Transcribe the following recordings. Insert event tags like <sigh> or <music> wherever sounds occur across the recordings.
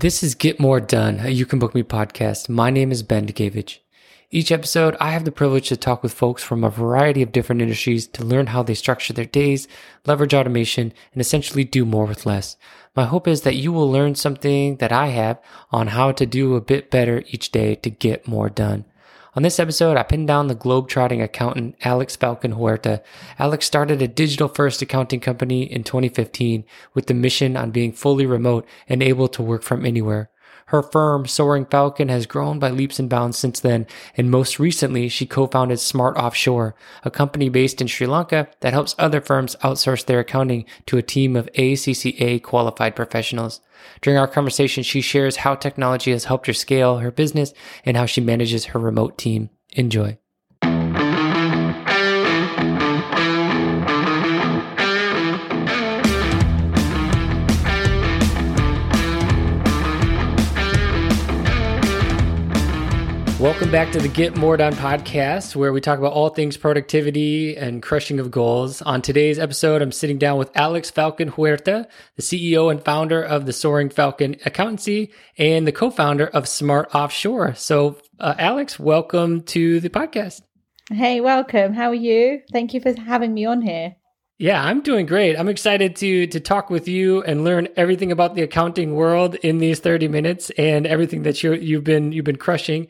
This is Get More Done, a You Can Book Me podcast. My name is Ben Degavich. Each episode, I have the privilege to talk with folks from a variety of different industries to learn how they structure their days, leverage automation, and essentially do more with less. My hope is that you will learn something that I have on how to do a bit better each day to get more done. On this episode, I pinned down the globe-trotting accountant Alex Falcon Huerta. Alex started a digital-first accounting company in 2015 with the mission on being fully remote and able to work from anywhere. Her firm, Soaring Falcon, has grown by leaps and bounds since then, and most recently, she co-founded Smart Offshore, a company based in Sri Lanka that helps other firms outsource their accounting to a team of ACCA qualified professionals. During our conversation, she shares how technology has helped her scale her business and how she manages her remote team. Enjoy. Welcome back to the Get More Done podcast, where we talk about all things productivity and crushing of goals. On today's episode, I'm sitting down with Alex Falcon Huerta, the CEO and founder of the Soaring Falcon Accountancy and the co founder of Smart Offshore. So, uh, Alex, welcome to the podcast. Hey, welcome. How are you? Thank you for having me on here. Yeah, I'm doing great. I'm excited to to talk with you and learn everything about the accounting world in these 30 minutes and everything that you you've been you've been crushing.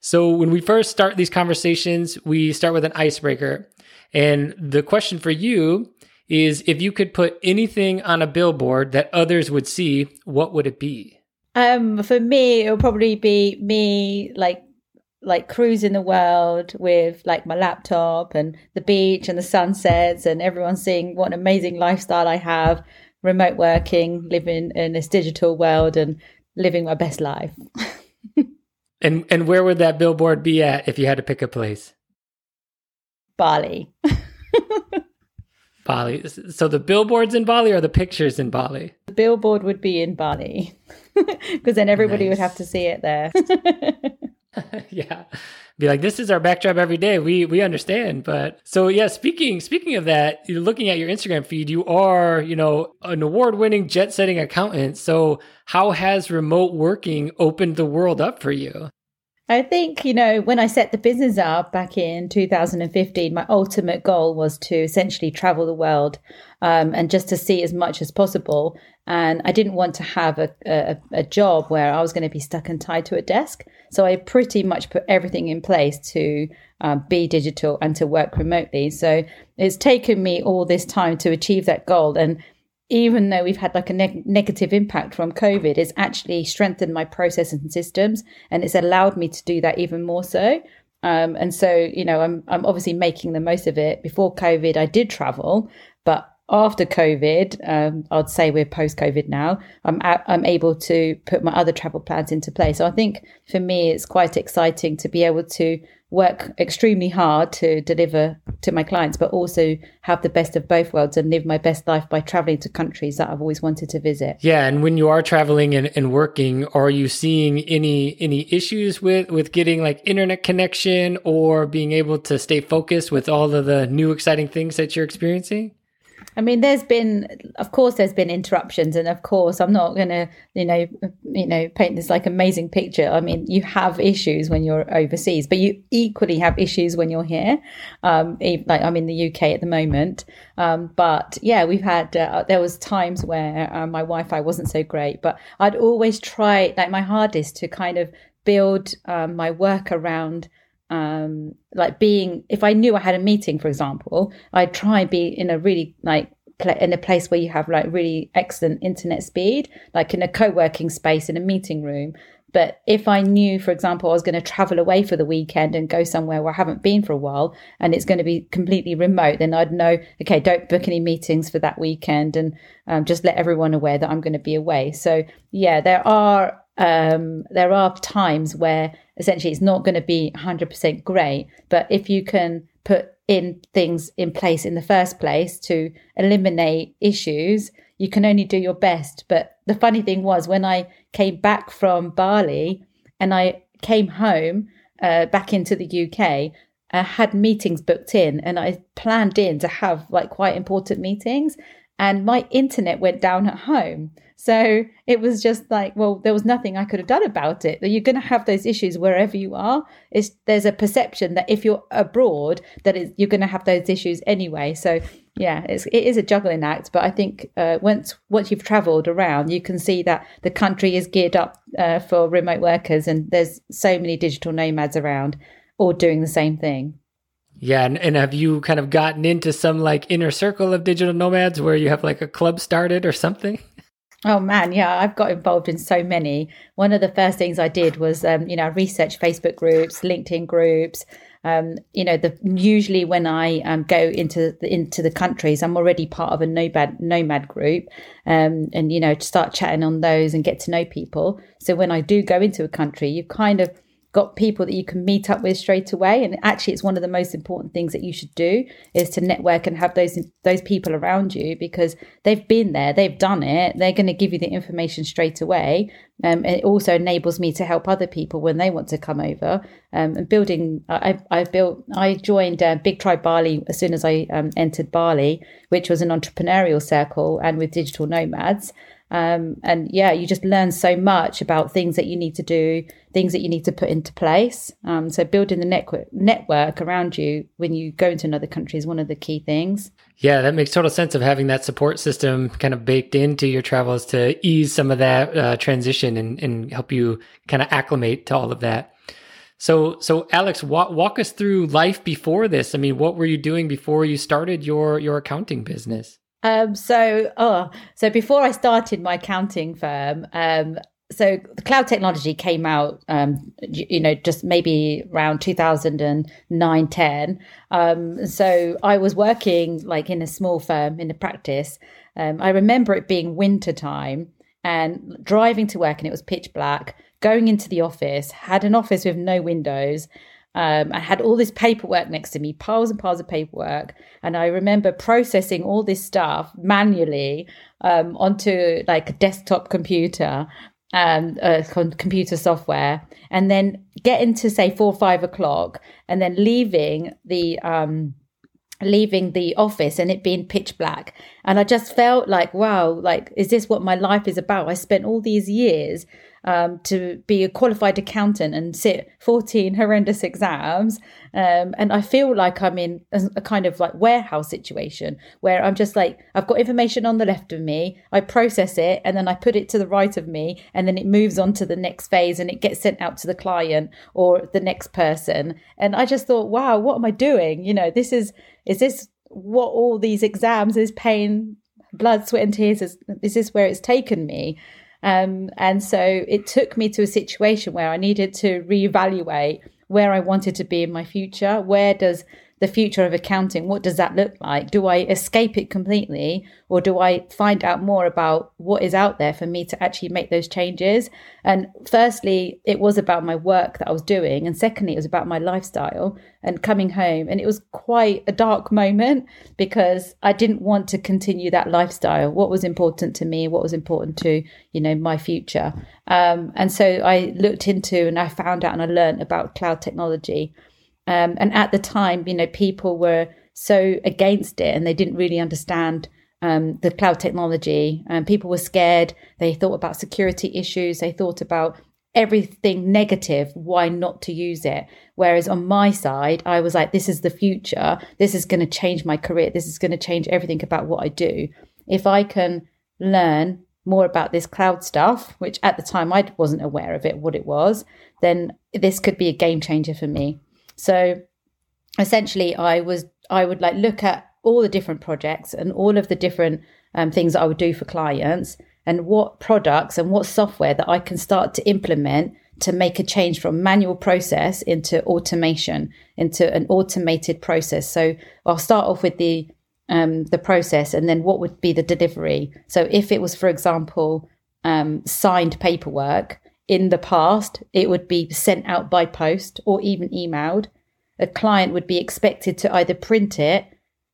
So when we first start these conversations, we start with an icebreaker. And the question for you is if you could put anything on a billboard that others would see, what would it be? Um, for me, it would probably be me like like cruising the world with like my laptop and the beach and the sunsets and everyone seeing what an amazing lifestyle I have, remote working, living in this digital world and living my best life. <laughs> And and where would that billboard be at if you had to pick a place? Bali. <laughs> Bali. So the billboards in Bali or the pictures in Bali? The billboard would be in Bali <laughs> because then everybody nice. would have to see it there. <laughs> yeah. Be like, this is our backdrop every day. We we understand. But so yeah, speaking speaking of that, you're looking at your Instagram feed, you are, you know, an award-winning jet-setting accountant. So how has remote working opened the world up for you? I think, you know, when I set the business up back in 2015, my ultimate goal was to essentially travel the world um, and just to see as much as possible. And I didn't want to have a, a, a job where I was going to be stuck and tied to a desk. So I pretty much put everything in place to um, be digital and to work remotely. So it's taken me all this time to achieve that goal. And even though we've had like a ne- negative impact from COVID, it's actually strengthened my processes and systems, and it's allowed me to do that even more so. Um, and so, you know, I'm I'm obviously making the most of it. Before COVID, I did travel, but after COVID, um, I'd say we're post COVID now. I'm a- I'm able to put my other travel plans into place. So I think for me, it's quite exciting to be able to work extremely hard to deliver to my clients, but also have the best of both worlds and live my best life by traveling to countries that I've always wanted to visit. Yeah, and when you are traveling and, and working, are you seeing any any issues with with getting like internet connection or being able to stay focused with all of the new exciting things that you're experiencing? I mean, there's been, of course, there's been interruptions, and of course, I'm not going to, you know, you know, paint this like amazing picture. I mean, you have issues when you're overseas, but you equally have issues when you're here. Um, like I'm in the UK at the moment, um, but yeah, we've had. Uh, there was times where uh, my Wi-Fi wasn't so great, but I'd always try like my hardest to kind of build um, my work around um, like being if I knew I had a meeting, for example, I'd try and be in a really like in a place where you have like really excellent internet speed, like in a co-working space in a meeting room. But if I knew, for example, I was going to travel away for the weekend and go somewhere where I haven't been for a while and it's going to be completely remote, then I'd know, okay, don't book any meetings for that weekend and um, just let everyone aware that I'm going to be away. So, yeah, there are um, there are times where essentially it's not going to be 100% great. But if you can put in things in place in the first place to eliminate issues, you can only do your best. But the funny thing was, when I came back from Bali and I came home uh, back into the UK, I had meetings booked in and I planned in to have like quite important meetings. And my internet went down at home. So it was just like, well, there was nothing I could have done about it. That you're going to have those issues wherever you are. It's, there's a perception that if you're abroad, that you're going to have those issues anyway. So yeah, it's, it is a juggling act. But I think uh, once once you've travelled around, you can see that the country is geared up uh, for remote workers, and there's so many digital nomads around, all doing the same thing. Yeah, and, and have you kind of gotten into some like inner circle of digital nomads where you have like a club started or something? Oh man, yeah, I've got involved in so many. One of the first things I did was, um, you know, research Facebook groups, LinkedIn groups. Um, you know, the usually when I um, go into the, into the countries, I'm already part of a nomad nomad group, um, and you know, to start chatting on those and get to know people. So when I do go into a country, you kind of got people that you can meet up with straight away. And actually it's one of the most important things that you should do is to network and have those those people around you because they've been there they've done it they're going to give you the information straight away. Um, it also enables me to help other people when they want to come over. Um, and building I, I built I joined uh, Big Tribe Bali as soon as I um, entered Bali which was an entrepreneurial circle and with digital nomads um, and yeah, you just learn so much about things that you need to do, things that you need to put into place. Um, so building the network network around you when you go into another country is one of the key things. Yeah, that makes total sense of having that support system kind of baked into your travels to ease some of that uh, transition and, and help you kind of acclimate to all of that. So, so Alex, walk, walk us through life before this. I mean, what were you doing before you started your your accounting business? Um, so, oh, so before I started my accounting firm, um, so the cloud technology came out, um, you, know, just maybe around 2009, 10. Um, so I was working like in a small firm in a practice. Um, I remember it being winter time and driving to work and it was pitch black, going into the office, had an office with no windows um, I had all this paperwork next to me, piles and piles of paperwork, and I remember processing all this stuff manually um, onto like a desktop computer, um, uh, computer software, and then getting to say four or five o'clock, and then leaving the um, leaving the office and it being pitch black. And i just felt like wow like is this what my life is about? I spent all these years um, to be a qualified accountant and sit 14 horrendous exams. Um, and I feel like I'm in a, a, kind of like warehouse situation where I'm just like, I've got information on the left of me, I process it, and then I put it to the right of me, and then it moves on to the next phase and it gets sent out to the client or the next person. And I just thought, wow, what am I doing? You know, this is, is this what all these exams is paying blood, sweat, and tears? Is, is this where it's taken me? Um, and so it took me to a situation where I needed to reevaluate where I wanted to be in my future. Where does the future of accounting, what does that look like? Do I escape it completely or do I find out more about what is out there for me to actually make those changes? And firstly, it was about my work that I was doing. And secondly, it was about my lifestyle and coming home. And it was quite a dark moment because I didn't want to continue that lifestyle. What was important to me, what was important to, you know, my future. Um, and so I looked into and I found out and I learned about cloud technology. Um, and at the time, you know, people were so against it and they didn't really understand um, the cloud technology. And people were scared. They thought about security issues. They thought about everything negative. Why not to use it? Whereas on my side, I was like, this is the future. This is going to change my career. This is going to change everything about what I do. If I can learn more about this cloud stuff, which at the time I wasn't aware of it, what it was, then this could be a game changer for me. So essentially, I was I would like look at all the different projects and all of the different um, things that I would do for clients and what products and what software that I can start to implement to make a change from manual process into automation, into an automated process. So I'll start off with the um, the process and then what would be the delivery. So if it was, for example, um, signed paperwork, in the past, it would be sent out by post or even emailed. A client would be expected to either print it,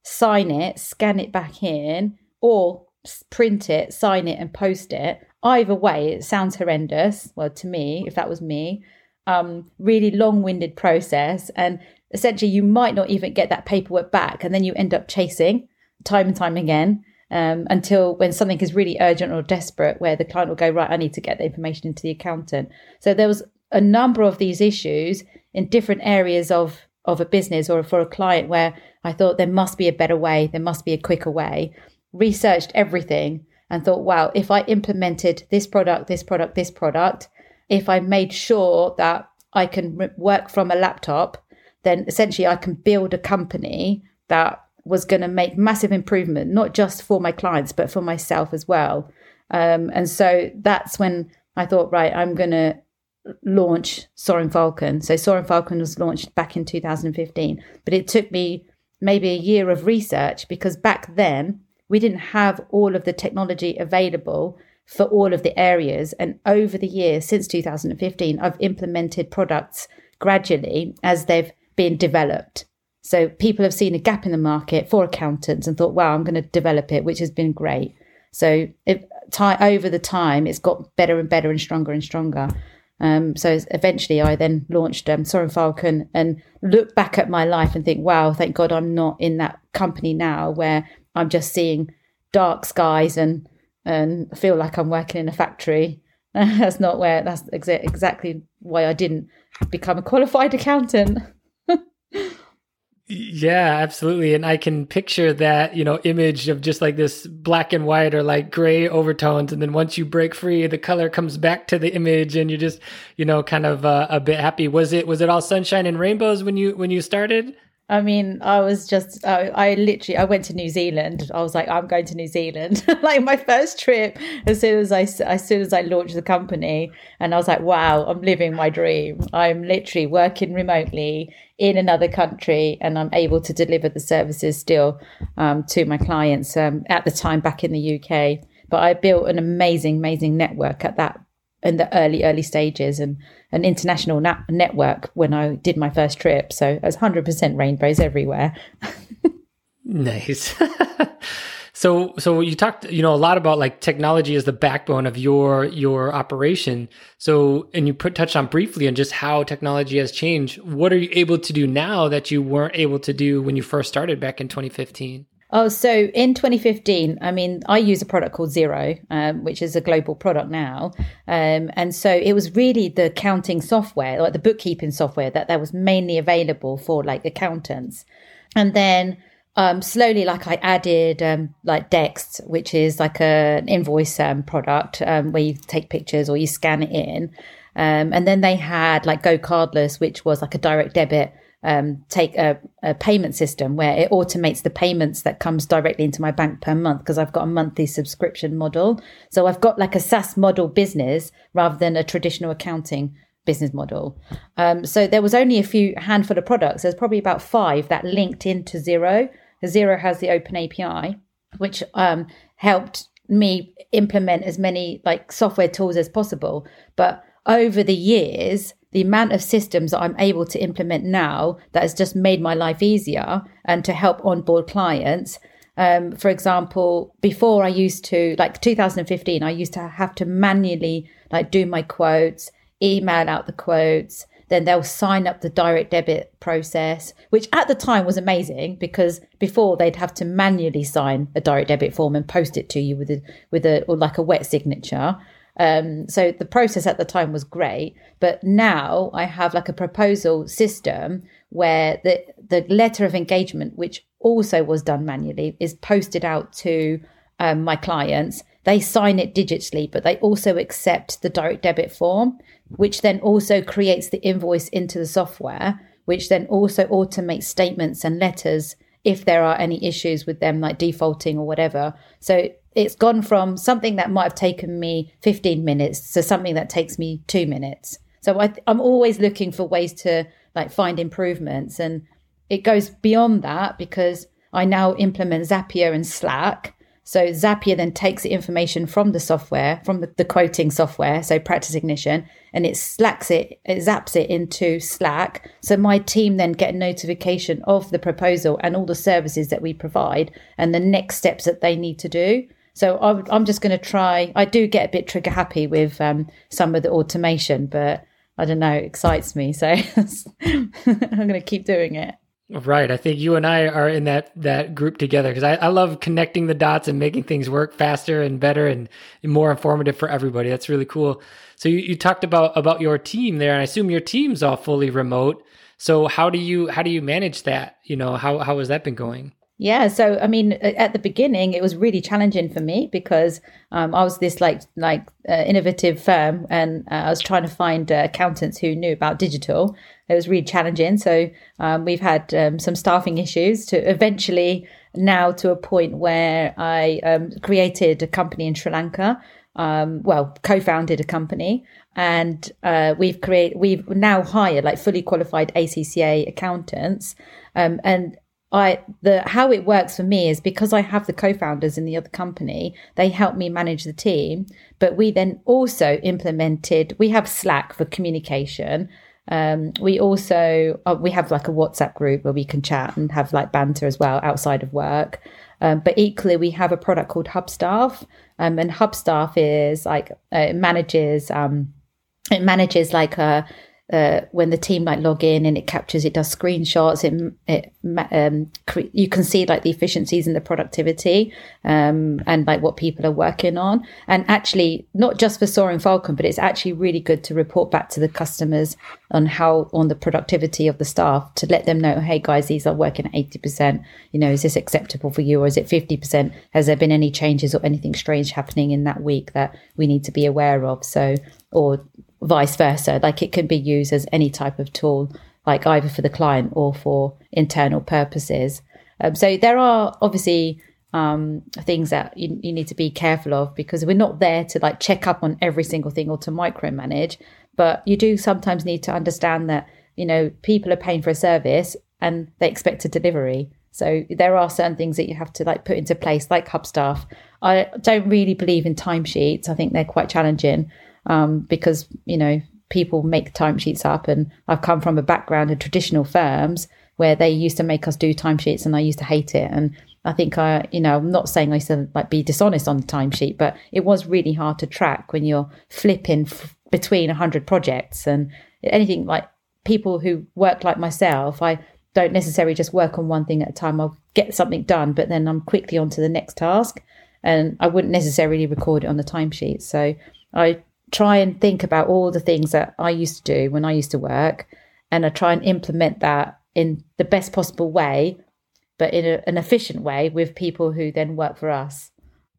sign it, scan it back in, or print it, sign it, and post it. Either way, it sounds horrendous. Well, to me, if that was me, um, really long winded process. And essentially, you might not even get that paperwork back. And then you end up chasing time and time again um, until when something is really urgent or desperate, where the client will go, right, I need to get the information into the accountant. So there was a number of these issues in different areas of of a business or for a client where I thought there must be a better way, there must be a quicker way. Researched everything and thought, wow, if I implemented this product, this product, this product, if I made sure that I can work from a laptop, then essentially I can build a company that was going to make massive improvement, not just for my clients, but for myself as well. Um, and so that's when I thought, right, I'm going to launch Soaring Falcon. So Soaring Falcon was launched back in 2015, but it took me maybe a year of research because back then we didn't have all of the technology available for all of the areas. And over the years since 2015, I've implemented products gradually as they've been developed. So people have seen a gap in the market for accountants and thought, wow, I'm going to develop it, which has been great. So it, over the time, it's got better and better and stronger and stronger. Um, so eventually, I then launched um, Soaring Falcon and look back at my life and think, wow, thank God I'm not in that company now where I'm just seeing dark skies and and feel like I'm working in a factory. <laughs> that's not where. That's exa- exactly why I didn't become a qualified accountant. Yeah, absolutely. And I can picture that, you know, image of just like this black and white or like gray overtones. And then once you break free, the color comes back to the image and you're just, you know, kind of uh, a bit happy. Was it, was it all sunshine and rainbows when you, when you started? I mean, I was just, I, I, literally, I went to New Zealand. I was like, I'm going to New Zealand. <laughs> like my first trip, as soon as I, as soon as I launched the company, and I was like, wow, I'm living my dream. I'm literally working remotely in another country, and I'm able to deliver the services still um, to my clients. Um, at the time, back in the UK, but I built an amazing, amazing network at that in the early early stages and an international na- network when I did my first trip. So it was 100% rainbows everywhere. nice. <laughs> so so you talked you know a lot about like technology as the backbone of your your operation. So and you put touched on briefly on just how technology has changed. What are you able to do now that you weren't able to do when you first started back in 2015? Oh, so in 2015, I mean, I use a product called Xero, um, which is a global product now. Um, and so it was really the accounting software, like the bookkeeping software that, that was mainly available for like accountants. And then um, slowly, like I added um, like Dext, which is like a, an invoice um, product um, where you take pictures or you scan it in. And then they had like GoCardless, which was like a direct debit um, take a, a, payment system where it automates the payments that comes directly into my bank per month because I've got a monthly subscription model. So I've got like a SaaS model business rather than a traditional accounting business model. Um, so there was only a few handful of products. There's probably about five that linked into Xero. Xero has the open API, which um, helped me implement as many like software tools as possible. But over the years, the amount of systems that I'm able to implement now that has just made my life easier and to help onboard clients. Um, for example, before I used to, like 2015, I used to have to manually like do my quotes, email out the quotes, then they'll sign up the direct debit process, which at the time was amazing because before they'd have to manually sign a direct debit form and post it to you with a with a or like a wet signature. Um, so the process at the time was great, but now I have like a proposal system where the the letter of engagement, which also was done manually, is posted out to um, my clients. They sign it digitally, but they also accept the direct debit form, which then also creates the invoice into the software, which then also automates statements and letters if there are any issues with them, like defaulting or whatever. So it's gone from something that might have taken me 15 minutes to something that takes me two minutes. So I, am always looking for ways to like find improvements, and it goes beyond that because I now implement Zapier and Slack. So Zapier then takes the information from the software, from the, the quoting software, so Practice Ignition, and it slacks it, it zaps it into Slack. So my team then get a notification of the proposal and all the services that we provide and the next steps that they need to do. So I'm, just going to try. I do get a bit trigger happy with um, some of the automation, but I don't know, it excites me. So <laughs> I'm going to keep doing it. Right. I think you and I are in that that group together because I, I love connecting the dots and making things work faster and better and, and more informative for everybody. That's really cool. So you, you talked about about your team there, and I assume your team's all fully remote. So how do you how do you manage that? You know, how how has that been going? Yeah, so I mean, at the beginning, it was really challenging for me because um, I was this like like uh, innovative firm, and uh, I was trying to find uh, accountants who knew about digital. It was really challenging. So um, we've had um, some staffing issues to eventually now to a point where I um, created a company in Sri Lanka. Um, well, co-founded a company, and uh, we've created we've now hired like fully qualified ACCA accountants, um, and I the how it works for me is because I have the co-founders in the other company, they help me manage the team, but we then also implemented we have Slack for communication. Um, we also uh, we have like a WhatsApp group where we can chat and have like banter as well outside of work. Um, but equally, we have a product called Hubstaff, um, and Hubstaff is like uh, it manages um, it manages like a uh, when the team like log in and it captures, it does screenshots. It, it um, cre- you can see like the efficiencies and the productivity um, and like what people are working on. And actually, not just for Soaring Falcon, but it's actually really good to report back to the customers on how on the productivity of the staff to let them know, hey guys, these are working at eighty percent. You know, is this acceptable for you, or is it fifty percent? Has there been any changes or anything strange happening in that week that we need to be aware of? So, or vice versa. Like it can be used as any type of tool, like either for the client or for internal purposes. Um, so there are obviously um, things that you, you, need to be careful of because we're not there to like check up on every single thing or to micromanage, but you do sometimes need to understand that you know people are paying for a service and they expect a delivery. So there are certain things that you have to like put into place, like Hubstaff. I don't really believe in timesheets. I think they're quite challenging um, because you know people make timesheets up, and I've come from a background in traditional firms where they used to make us do timesheets, and I used to hate it. And I think I, you know, I'm not saying I used to like be dishonest on the timesheet, but it was really hard to track when you're flipping f- between hundred projects and anything like people who work like myself. I don't necessarily just work on one thing at a time. I'll get something done, but then I'm quickly on to the next task. And I wouldn't necessarily record it on the timesheet. So I try and think about all the things that I used to do when I used to work, and I try and implement that in the best possible way, but in a, an efficient way with people who then work for us.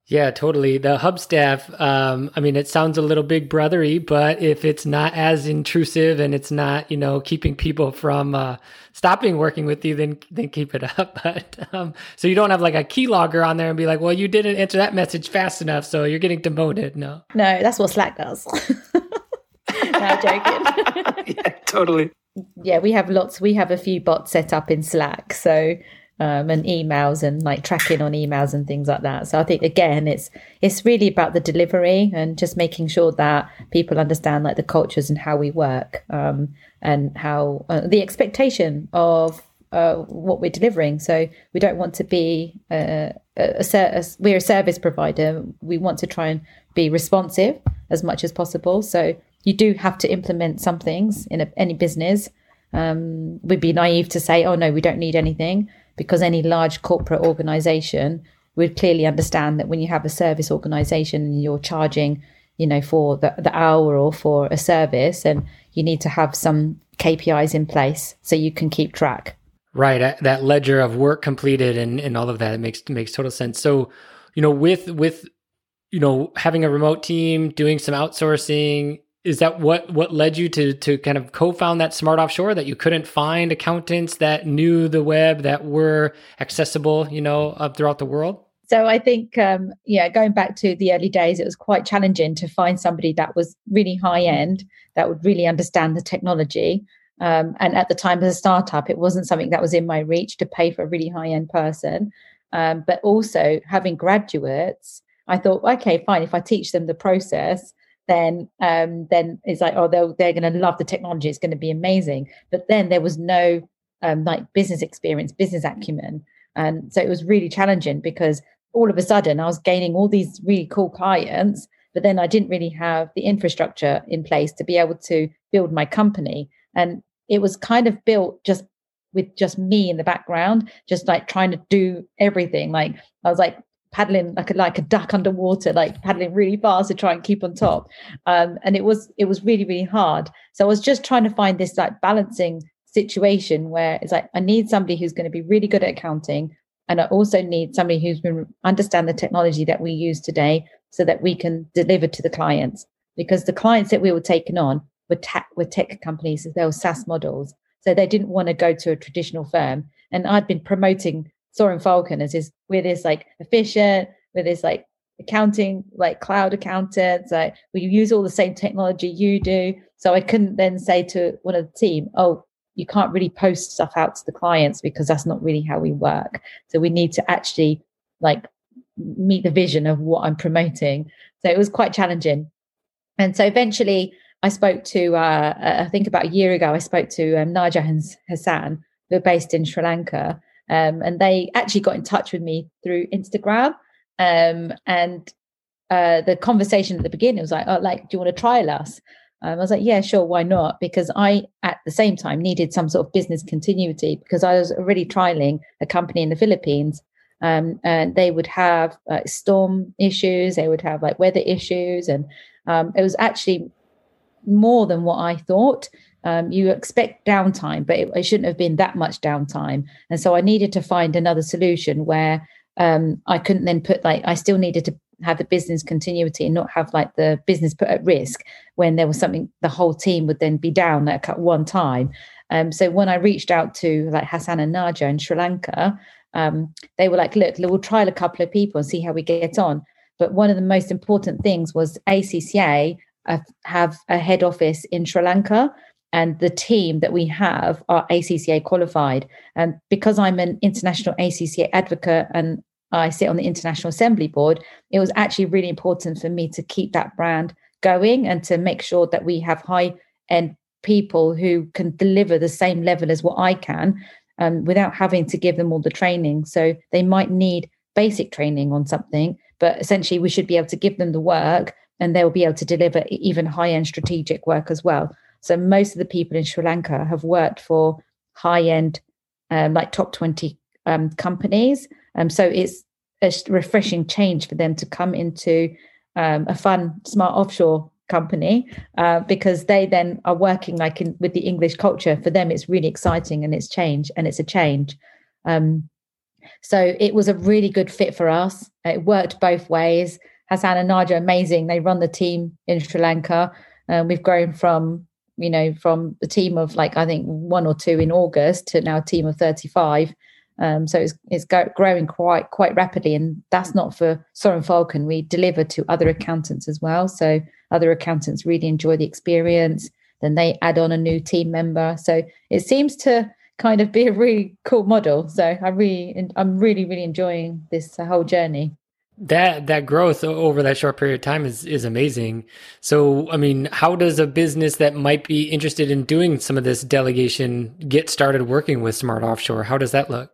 Yeah, totally. The Hubstaff, um, I mean, it sounds a little big brothery, but if it's not as intrusive and it's not, you know, keeping people from uh, stopping working with you, then then keep it <laughs> up. But um, so you don't have like a keylogger on there and be like, well, you didn't answer that message fast enough, so you're getting demoted. No, no, that's what Slack does. <laughs> no, joking. <laughs> yeah, totally. Yeah, we have lots. We have a few bots set up in Slack, so um, and emails and like tracking on emails and things like that. So I think again, it's it's really about the delivery and just making sure that people understand like the cultures and how we work um, and how uh, the expectation of uh, what we're delivering. So we don't want to be uh, a, a, we're a service provider. We want to try and be responsive as much as possible. So you do have to implement some things in a, any business. Um, we'd be naive to say, oh no, we don't need anything because any large corporate organization would clearly understand that when you have a service organization and you're charging you know for the, the hour or for a service and you need to have some kpis in place so you can keep track. Right that ledger of work completed and, and all of that it makes makes total sense. So you know with with you know having a remote team doing some outsourcing is that what what led you to to kind of co-found that smart offshore that you couldn't find accountants that knew the web that were accessible you know up throughout the world? So i think um, yeah going back to the early days it was quite challenging to find somebody that was really high end that would really understand the technology. Um, and at the time as a startup it wasn't something that was in my reach to pay for a really high end person. Um, but also having graduates i thought okay fine if i teach them the process then um, then it's like oh they're, they're going to love the technology. It's going to be amazing. But then there was no um, like business experience business acumen. And so it was really challenging because all of a sudden i was gaining all these really cool clients but then i didn't really have the infrastructure in place to be able to build my company. And it was kind of built just with just me in the background, just like trying to do everything. Like I was like paddling like a like a duck underwater, like paddling really fast to try and keep on top. Um, and it was it was really really hard. So I was just trying to find this like balancing situation where it's like I need somebody who's going to be really good at accounting, and I also need somebody who's been understand the technology that we use today, so that we can deliver to the clients. Because the clients that we were taking on were tech were tech companies, they were SaaS models, so they didn't want to go to a traditional firm. And I'd been promoting Soaring Falcon is this we're this like efficient, we're this like accounting, like cloud accountants, like we use all the same technology you do. So I couldn't then say to one of the team, oh, you can't really post stuff out to the clients because that's not really how we work. So we need to actually like meet the vision of what I'm promoting. So it was quite challenging. And so eventually I spoke to, uh, I think about a year ago, I spoke to um, Naja Hassan, who are based in Sri Lanka. Um, and they actually got in touch with me through Instagram. Um, and uh, the conversation at the beginning was like, "Oh, like, do you want to trial us?" Um, I was like, "Yeah, sure, why not?" Because I, at the same time, needed some sort of business continuity because I was already trialing a company in the Philippines, um, and they would have uh, storm issues, they would have like weather issues, and um, it was actually more than what I thought. Um, you expect downtime, but it, it, shouldn't have been that much downtime. And so I needed to find another solution where um, I couldn't then put like I still needed to have the business continuity and not have like the business put at risk when there was something the whole team would then be down at one time. Um, so when I reached out to like Hassan and Naja in Sri Lanka, um, they were like, "Look, we'll trial a couple of people and see how we get on." But one of the most important things was ACCA uh, have a head office in Sri Lanka and the team that we have are ACCA qualified. And because I'm an international ACCA advocate and I sit on the International Assembly Board, it was actually really important for me to keep that brand going and to make sure that we have high end people who can deliver the same level as what I can um, without having to give them all the training. So they might need basic training on something, but essentially we should be able to give them the work and they'll be able to deliver even high end strategic work as well. So most of the people in Sri Lanka have worked for high end, um, like top 20 um, companies. Um, so it's a refreshing change for them to come into um, a fun, smart offshore company uh, because they then are working like in with the English culture. For them, it's really exciting and it's change and it's a change. Um, so it was a really good fit for us. It worked both ways. Hassan and Naja, amazing. They run the team in Sri Lanka. Um, we've grown from you know, from a team of like I think one or two in August to now a team of 35. Um, so it's it's go- growing quite quite rapidly, and that's not for Soaring Falcon. We deliver to other accountants as well. So other accountants really enjoy the experience. Then they add on a new team member. So it seems to kind of be a really cool model. So I really I'm really really enjoying this whole journey that that growth over that short period of time is is amazing. So, I mean, how does a business that might be interested in doing some of this delegation get started working with Smart Offshore? How does that look?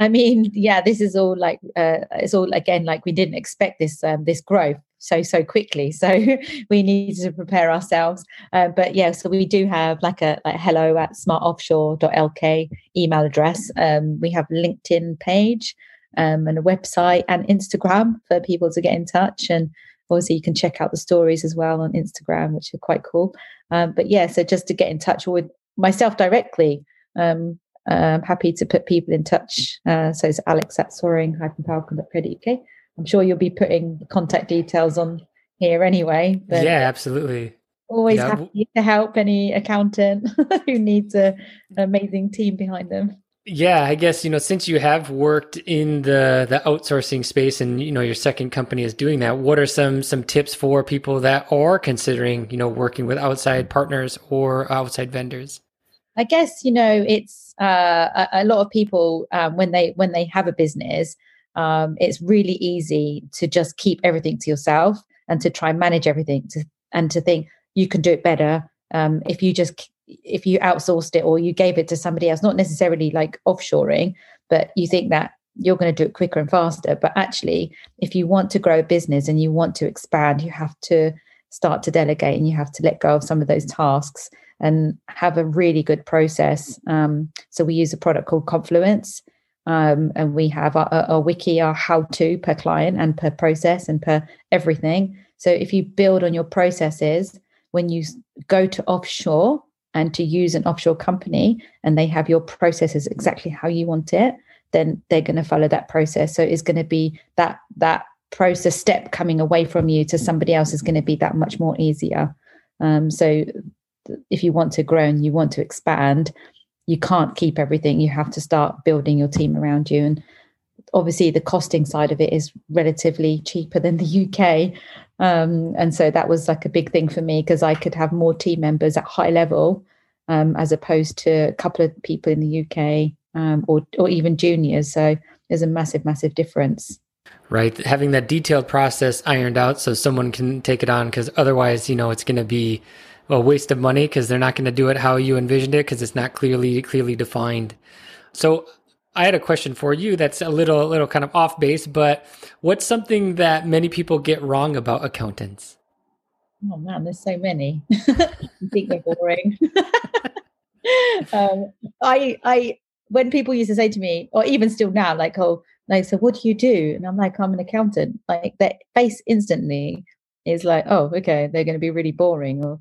I mean, yeah, this is all like uh, it's all again like we didn't expect this um, this growth so so quickly, so <laughs> we needed to prepare ourselves. Uh, but yeah, so we do have like a like hello at smartoffshore.lk email address. Um, we have LinkedIn page um, and a website and Instagram for people to get in touch. And obviously, you can check out the stories as well on Instagram, which are quite cool. Um, but yeah, so just to get in touch with myself directly, um, I'm happy to put people in touch. Uh, so it's alex at soaring-falcon.co.uk. I'm sure you'll be putting contact details on here anyway. But yeah, absolutely. Always yeah. happy to help any accountant <laughs> who needs a, an amazing team behind them. Yeah, I guess you know since you have worked in the the outsourcing space and you know your second company is doing that, what are some some tips for people that are considering you know working with outside partners or outside vendors? I guess you know it's uh, a, a, lot of people um, when they when they have a business, um, it's really easy to just keep everything to yourself and to try and manage everything to, and to think you can do it better um, if you just if you outsourced it or you gave it to somebody else, not necessarily like offshoring, but you think that you're going to do it quicker and faster. But actually, if you want to grow a business and you want to expand, you have to start to delegate and you have to let go of some of those tasks. and have a really good process. Um, so we use a product called Confluence. Um, and we have our a wiki, our how to per client and per process and per everything. So if you build on your processes, when you go to offshore and to use an offshore company and they have your processes exactly how you want it, then they're going to follow that process. So it's going to be that that process step coming away from you to somebody else is going to be that much more easier. Um, so if you want to grow and you want to expand, you can't keep everything. You have to start building your team around you. And obviously, the costing side of it is relatively cheaper than the UK. Um, and so that was like a big thing for me because I could have more team members at high level um, as opposed to a couple of people in the UK um, or, or even juniors. So there's a massive, massive difference right? Having that detailed process ironed out so someone can take it on because otherwise, you know, it's going to be a waste of money because they're not going to do it how you envisioned it because it's not clearly clearly defined. So I had a question for you that's a little little kind of off base, but what's something that many people get wrong about accountants? Oh man, there's so many. <laughs> I think they're boring. <laughs> um, I I when people used to say to me, or even still now, like, oh, like, so what do you do? And I'm like, I'm an accountant. Like, their face instantly is like, oh, okay, they're going to be really boring, or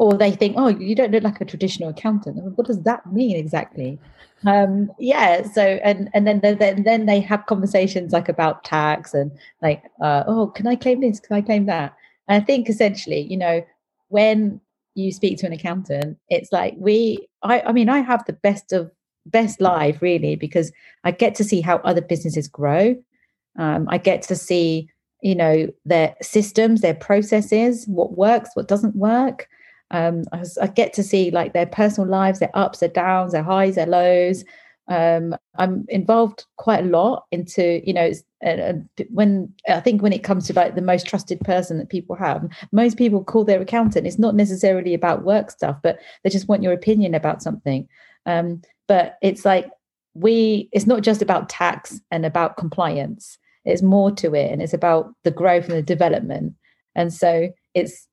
or they think, oh, you don't look like a traditional accountant. What does that mean exactly? Um, yeah. So and and then then then they have conversations like about tax and like, uh, oh, can I claim this? Can I claim that? And I think essentially, you know, when you speak to an accountant, it's like we. I I mean, I have the best of best life really because I get to see how other businesses grow. Um, I get to see you know their systems, their processes, what works, what doesn't work um, I, was, I, get to see like their personal lives, their ups, their downs, their highs, their lows. Um, I'm involved quite a lot into, you know, uh, when I think when it comes to like the most trusted person that people have, most people call their accountant. It's not necessarily about work stuff, but they just want your opinion about something. Um, but it's like we, it's not just about tax and about compliance. It's more to it, and it's about the growth and the development. And so it's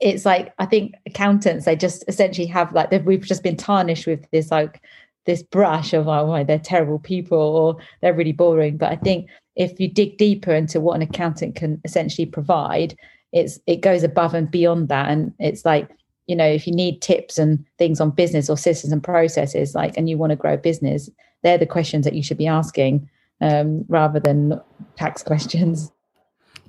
it's like I think accountants they just essentially have like we've just been tarnished with this like this brush of oh why they're terrible people or they're really boring. But I think if you dig deeper into what an accountant can essentially provide, it's it goes above and beyond that, and it's like you know if you need tips and things on business or systems and processes like and you want to grow a business they're the questions that you should be asking um, rather than tax <laughs> questions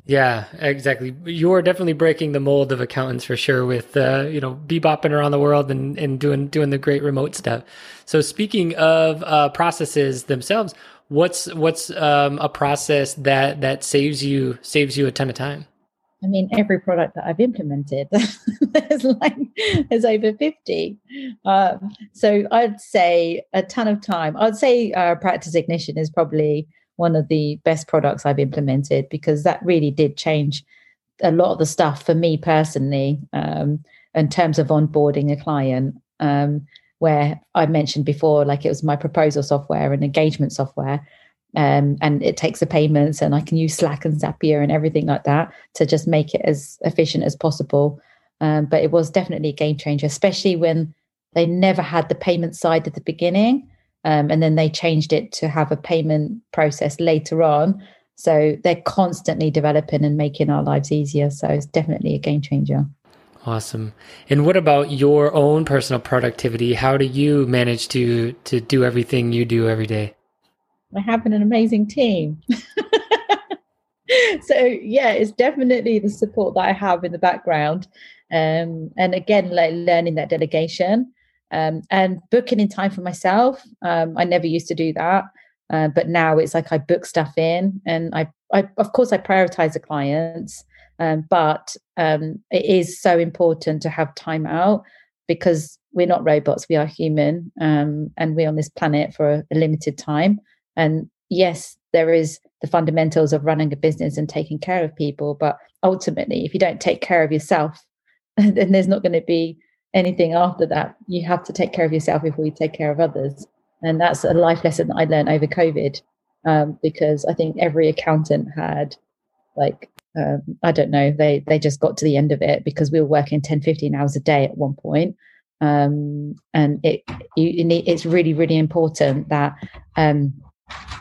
yeah, exactly. You're definitely breaking the mold of accountants for sure with uh, you know bebopping around the world and, and doing doing the great remote stuff. So speaking of uh, processes themselves, what's what's um, a process that that saves you saves you a ton of time? I mean, every product that I've implemented, <laughs> there's like there's over fifty. Um, so I'd say a ton of time. I'd say uh, Practice Ignition is probably one of the best products I've implemented because that really did change a lot of the stuff for me personally um, in terms of onboarding a client. Um, where I mentioned before, like it was my proposal software and engagement software. Um, and it takes the payments, and I can use Slack and Zapier and everything like that to just make it as efficient as possible. Um, but it was definitely a game changer, especially when they never had the payment side at the beginning. Um, and then they changed it to have a payment process later on. So they're constantly developing and making our lives easier. So it's definitely a game changer. Awesome. And what about your own personal productivity? How do you manage to to do everything you do every day? I have an amazing team. <laughs> so yeah, it's definitely the support that I have in the background. Um, and again, like learning that delegation um, and booking in time for myself. Um, I never used to do that, uh, but now it's like I book stuff in, and I, I of course, I prioritize the clients, um, but um, it is so important to have time out because we're not robots; we are human, um, and we're on this planet for a, a limited time. And yes, there is the fundamentals of running a business and taking care of people, but ultimately, if you don't take care of yourself, <laughs> then there's not going to be anything after that, you have to take care of yourself before you take care of others. And that's a life lesson that I learned over COVID um, because I think every accountant had like, um, I don't know, they, they just got to the end of it because we were working 10, 15 hours a day at one point. um, and it you, need, it's really really important that um,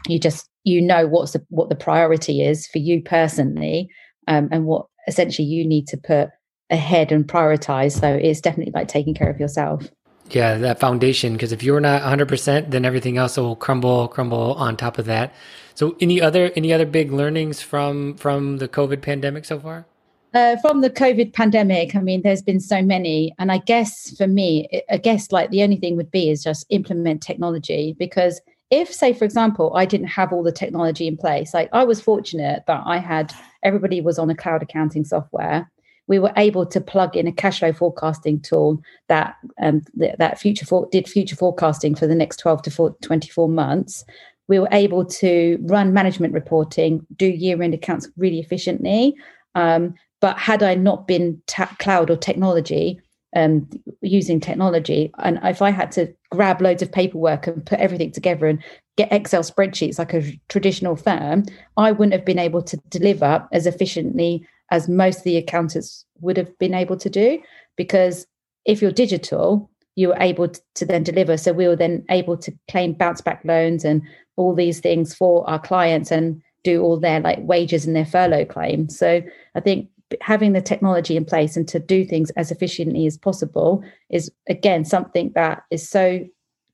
you just you know what's the, what the priority is for you personally um, and what essentially you need to put ahead and prioritize. So it's definitely like taking care of yourself. Yeah that foundation because if you're not 100% then everything else will crumble crumble on top of that. So any other any other big learnings from from the covid pandemic so far? Uh, from the COVID pandemic, I mean, there's been so many. And I guess for me, I guess like the only thing would be is just implement technology. Because if say for example i didn't have all the technology in place like i was fortunate that i had everybody was on a cloud accounting software we were able to plug in a cash flow forecasting tool that um, th- that future for- did future forecasting for the next 12 to 24 months. We were able to run management reporting do year end accounts really efficiently um, but had I not been ta- cloud or technology, um, using technology, and if I had to grab loads of paperwork and put everything together and get Excel spreadsheets like a traditional firm, I wouldn't have been able to deliver as efficiently as most of the accountants would have been able to do. Because if you're digital, you were able to then deliver. So we were then able to claim bounce back loans and all these things for our clients and do all their like wages and their furlough claims. So I think having the technology in place and to do things as efficiently as possible is again something that is so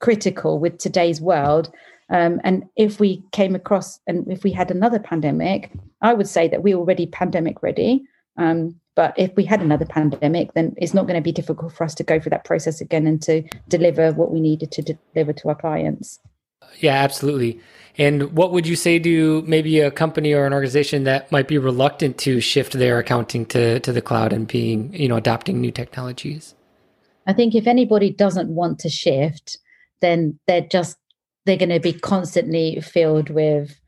critical with today's world. Um, and if we came across and if we had another pandemic i would say that we're already pandemic ready. Um, but if we had another pandemic then it's not going to be difficult for us to go through that process again and to deliver what we needed to deliver to our clients yeah absolutely and what would you say to maybe a company or an organization that might be reluctant to shift their accounting to, to the cloud and being, you know, adopting new technologies? I think if anybody doesn't want to shift, then they're just they're going to be constantly filled with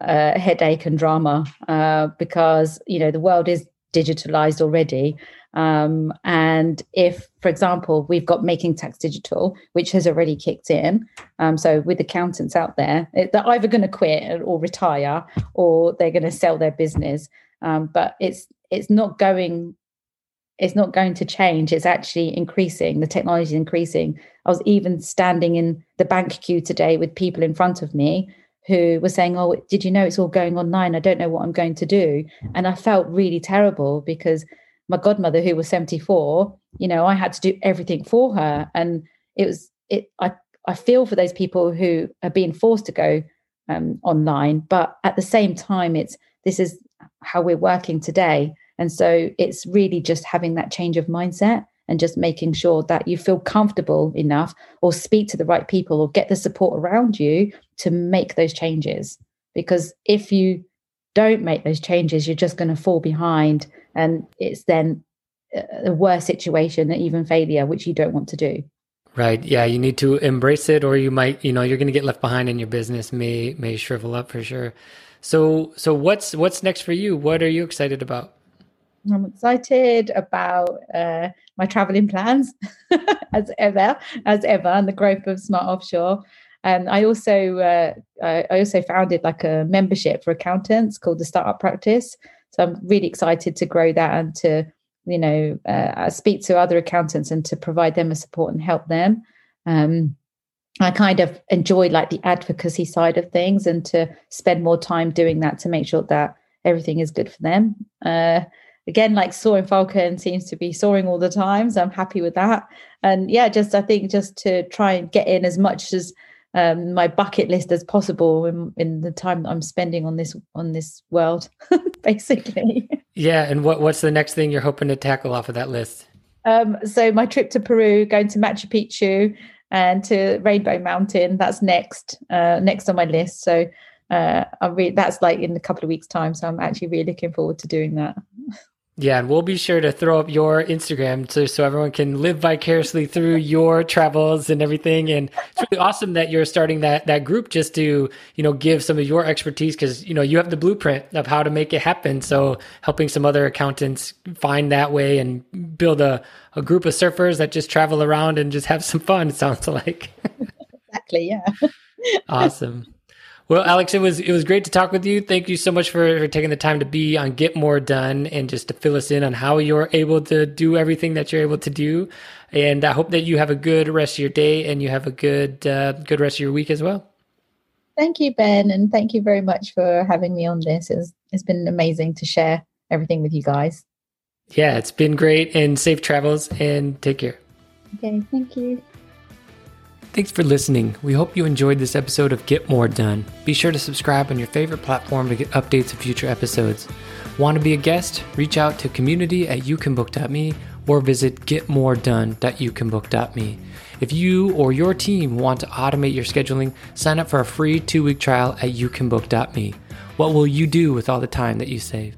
uh, headache and drama uh, because you know the world is digitalized already um, and if, for example, we've got Making Tax Digital, which has already kicked in, um, so with accountants out there, they're either going to quit or retire, or they're going to sell their business. Um, but it's it's not going it's not going to change. It's actually increasing. The technology is increasing. I was even standing in the bank queue today with people in front of me who were saying, "Oh, did you know it's all going online? I don't know what I'm going to do," and I felt really terrible because my godmother who was 74 you know i had to do everything for her. And it was it i i feel for those people who are being forced to go um, online but at the same time it's this is how we're working today. And so it's really just having that change of mindset and just making sure that you feel comfortable enough or speak to the right people or get the support around you to make those changes. Because if you don't make those changes you're just going to fall behind and it's then a worse situation than even failure which you don't want to do. Right yeah you need to embrace it or you might you know you're going to get left behind and your business may may shrivel up for sure. So so what's what's next for you? What are you excited about? I'm excited about uh, my traveling plans <laughs> as ever as ever and the growth of smart offshore um, I also uh, I also founded like a membership for accountants called the Startup Practice, so I'm really excited to grow that and to, you know, uh, speak to other accountants and to provide them a support and help them. Um, I kind of enjoy like the advocacy side of things and to spend more time doing that to make sure that everything is good for them. Uh, again, like soaring falcon seems to be soaring all the time, so I'm happy with that. And yeah, just I think just to try and get in as much as um, my bucket list as possible in, in the time that I'm spending on this on this world, <laughs> basically. Yeah, and what what's the next thing you're hoping to tackle off of that list? Um, so my trip to Peru, going to Machu Picchu and to Rainbow Mountain. That's next, uh, next on my list. So uh, I re- that's like in a couple of weeks' time. So I'm actually really looking forward to doing that. Yeah, and we'll be sure to throw up your Instagram so, so everyone can live vicariously through your travels and everything. And it's really awesome that you're starting that that group just to you know give some of your expertise because you know you have the blueprint of how to make it happen. So helping some other accountants find that way and build a, a group of surfers that just travel around and just have some fun. Sounds like <laughs> exactly, yeah. awesome. Well, Alex, it was it was great to talk with you. Thank you so much for, for taking the time to be on Get More Done and just to fill us in on how you're able to do everything that you're able to do. And I hope that you have a good rest of your day and you have a good uh, good rest of your week as well. Thank you, Ben, and thank you very much for having me on this. It's, it's been amazing to share everything with you guys. Yeah, it's been great and safe travels and take care. Okay, thank you. Thanks for listening. We hope you enjoyed this episode of Get More Done. Be sure to subscribe on your favorite platform to get updates of future episodes. Want to be a guest? Reach out to community at youcanbook.me or visit getmoredone.youcanbook.me. If you or your team want to automate your scheduling, sign up for a free two week trial at youcanbook.me. What will you do with all the time that you save?